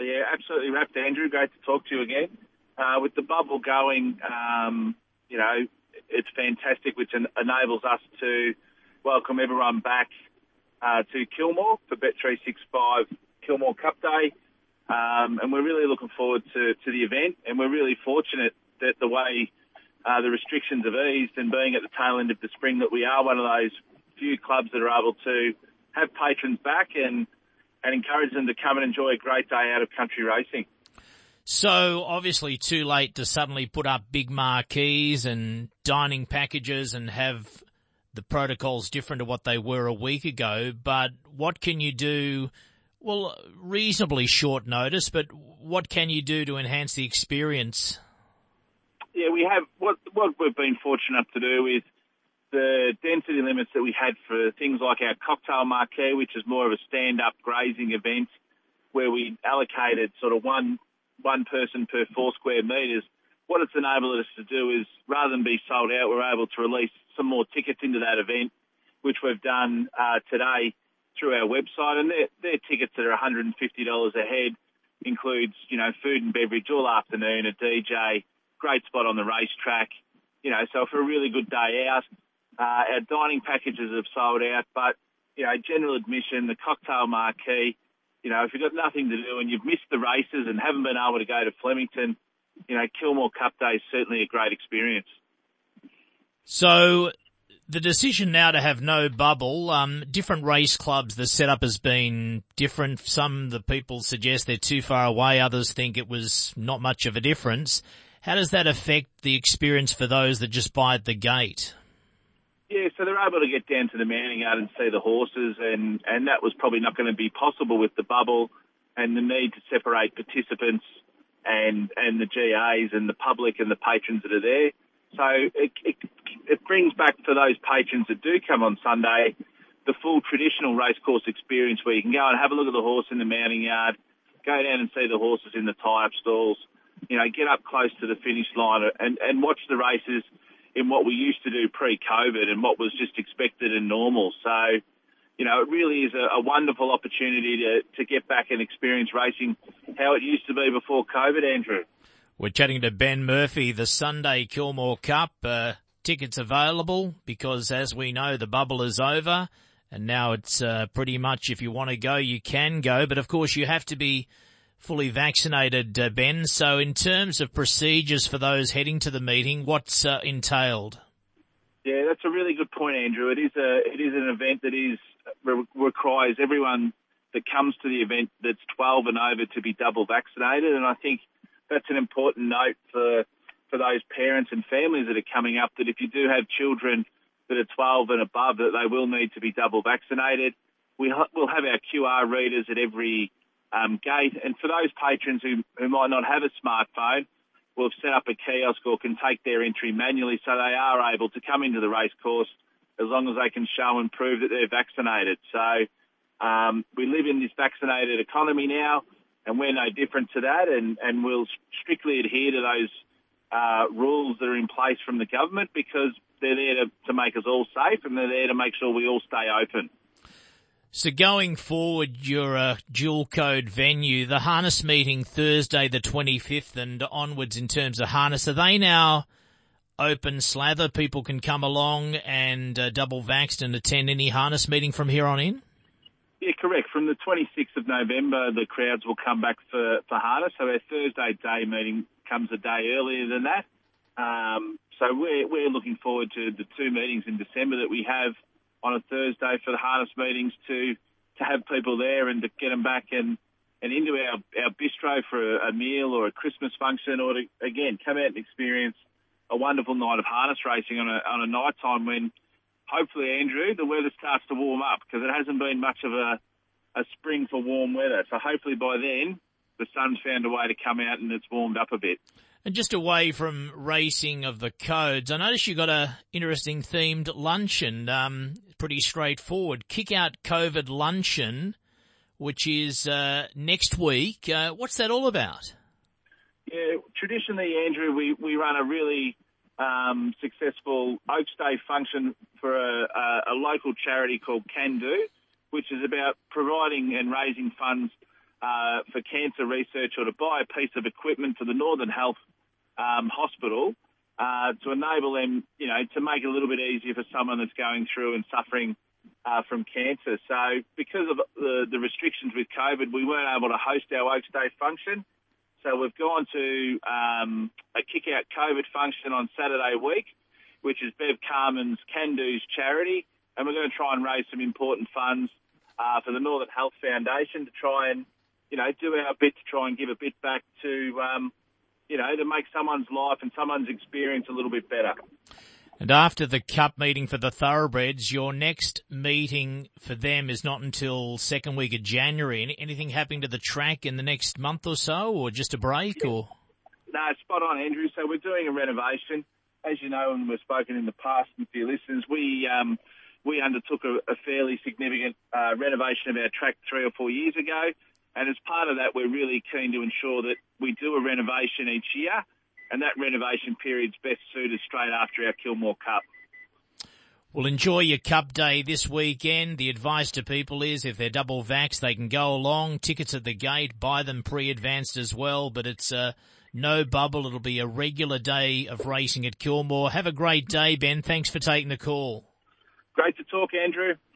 Yeah, absolutely wrapped, Andrew. Great to talk to you again. Uh, with the bubble going, um, you know, it's fantastic, which en- enables us to welcome everyone back uh, to Kilmore for Bet365 Kilmore Cup Day. Um, and we're really looking forward to, to the event, and we're really fortunate that the way uh, the restrictions have eased and being at the tail end of the spring that we are one of those few clubs that are able to have patrons back and, and encourage them to come and enjoy a great day out of country racing. So obviously too late to suddenly put up big marquees and dining packages and have the protocols different to what they were a week ago, but what can you do well, reasonably short notice, but what can you do to enhance the experience? Yeah, we have what what we've been fortunate enough to do is the density limits that we had for things like our cocktail marquee, which is more of a stand-up grazing event, where we allocated sort of one one person per four square metres. What it's enabled us to do is, rather than be sold out, we're able to release some more tickets into that event, which we've done uh, today through our website, and they're, they're tickets that are $150 a head, includes, you know, food and beverage all afternoon, a DJ, great spot on the racetrack, you know, so for a really good day out. Uh, our dining packages have sold out, but, you know, general admission, the cocktail marquee, you know, if you've got nothing to do and you've missed the races and haven't been able to go to Flemington, you know, Kilmore Cup Day is certainly a great experience. So the decision now to have no bubble, um, different race clubs, the setup has been different. Some the people suggest they're too far away. Others think it was not much of a difference. How does that affect the experience for those that just buy at the gate? Yeah, so they're able to get down to the mounting yard and see the horses, and, and that was probably not going to be possible with the bubble and the need to separate participants and and the GAs and the public and the patrons that are there. So it, it, it brings back for those patrons that do come on Sunday the full traditional racecourse experience where you can go and have a look at the horse in the mounting yard, go down and see the horses in the tie-up stalls, you know, get up close to the finish line and, and watch the races in what we used to do pre-COVID and what was just expected and normal. So, you know, it really is a, a wonderful opportunity to, to get back and experience racing how it used to be before COVID, Andrew. We're chatting to Ben Murphy, the Sunday Kilmore Cup. Uh, tickets available because as we know, the bubble is over and now it's uh, pretty much if you want to go, you can go. But of course you have to be fully vaccinated, uh, Ben. So in terms of procedures for those heading to the meeting, what's uh, entailed? Yeah, that's a really good point, Andrew. It is a, it is an event that is, requires everyone that comes to the event that's 12 and over to be double vaccinated. And I think that's an important note for for those parents and families that are coming up. That if you do have children that are 12 and above, that they will need to be double vaccinated. We ha- will have our QR readers at every um, gate, and for those patrons who who might not have a smartphone, we've set up a kiosk or can take their entry manually, so they are able to come into the race course as long as they can show and prove that they're vaccinated. So um, we live in this vaccinated economy now and we're no different to that, and, and we'll strictly adhere to those uh, rules that are in place from the government because they're there to, to make us all safe and they're there to make sure we all stay open. So going forward, you're a dual code venue. The harness meeting Thursday the 25th and onwards in terms of harness, are they now open slather? People can come along and uh, double vaxxed and attend any harness meeting from here on in? Yeah, correct. From the 26th of November, the crowds will come back for, for harness. So our Thursday day meeting comes a day earlier than that. Um, so we're, we're looking forward to the two meetings in December that we have on a Thursday for the harness meetings to, to have people there and to get them back and, and into our, our bistro for a, a meal or a Christmas function or to, again, come out and experience a wonderful night of harness racing on a, on a night time when hopefully, Andrew, the weather starts to warm up because it hasn't been much of a, a spring for warm weather. So hopefully by then the sun's found a way to come out and it's warmed up a bit. And just away from racing of the codes, I noticed you got a interesting themed luncheon. Um, pretty straightforward. Kick out COVID luncheon, which is uh, next week. Uh, what's that all about? Yeah, traditionally, Andrew, we, we run a really um, successful Oaks Day function for a, a, a, local charity called Can Do, which is about providing and raising funds uh, for cancer research or to buy a piece of equipment for the Northern Health um, Hospital uh, to enable them, you know, to make it a little bit easier for someone that's going through and suffering uh, from cancer. So because of the, the restrictions with COVID, we weren't able to host our Oaks Day function. So we've gone to um, a kick out COVID function on Saturday week, which is Bev Carmen's Can Do's charity. And we're going to try and raise some important funds uh, for the Northern Health Foundation to try and, you know, do our bit to try and give a bit back to, um, you know, to make someone's life and someone's experience a little bit better. And after the cup meeting for the thoroughbreds, your next meeting for them is not until second week of January. Anything happening to the track in the next month or so, or just a break, or? No, spot on, Andrew. So we're doing a renovation. As you know, and we've spoken in the past with your listeners, we um, we undertook a, a fairly significant uh, renovation of our track three or four years ago. And as part of that, we're really keen to ensure that we do a renovation each year and that renovation period's best suited straight after our Kilmore Cup. Well, enjoy your Cup Day this weekend. The advice to people is if they're double vaxxed, they can go along. Tickets at the gate, buy them pre-advanced as well, but it's uh, no bubble. It'll be a regular day of racing at Kilmore. Have a great day, Ben. Thanks for taking the call. Great to talk, Andrew.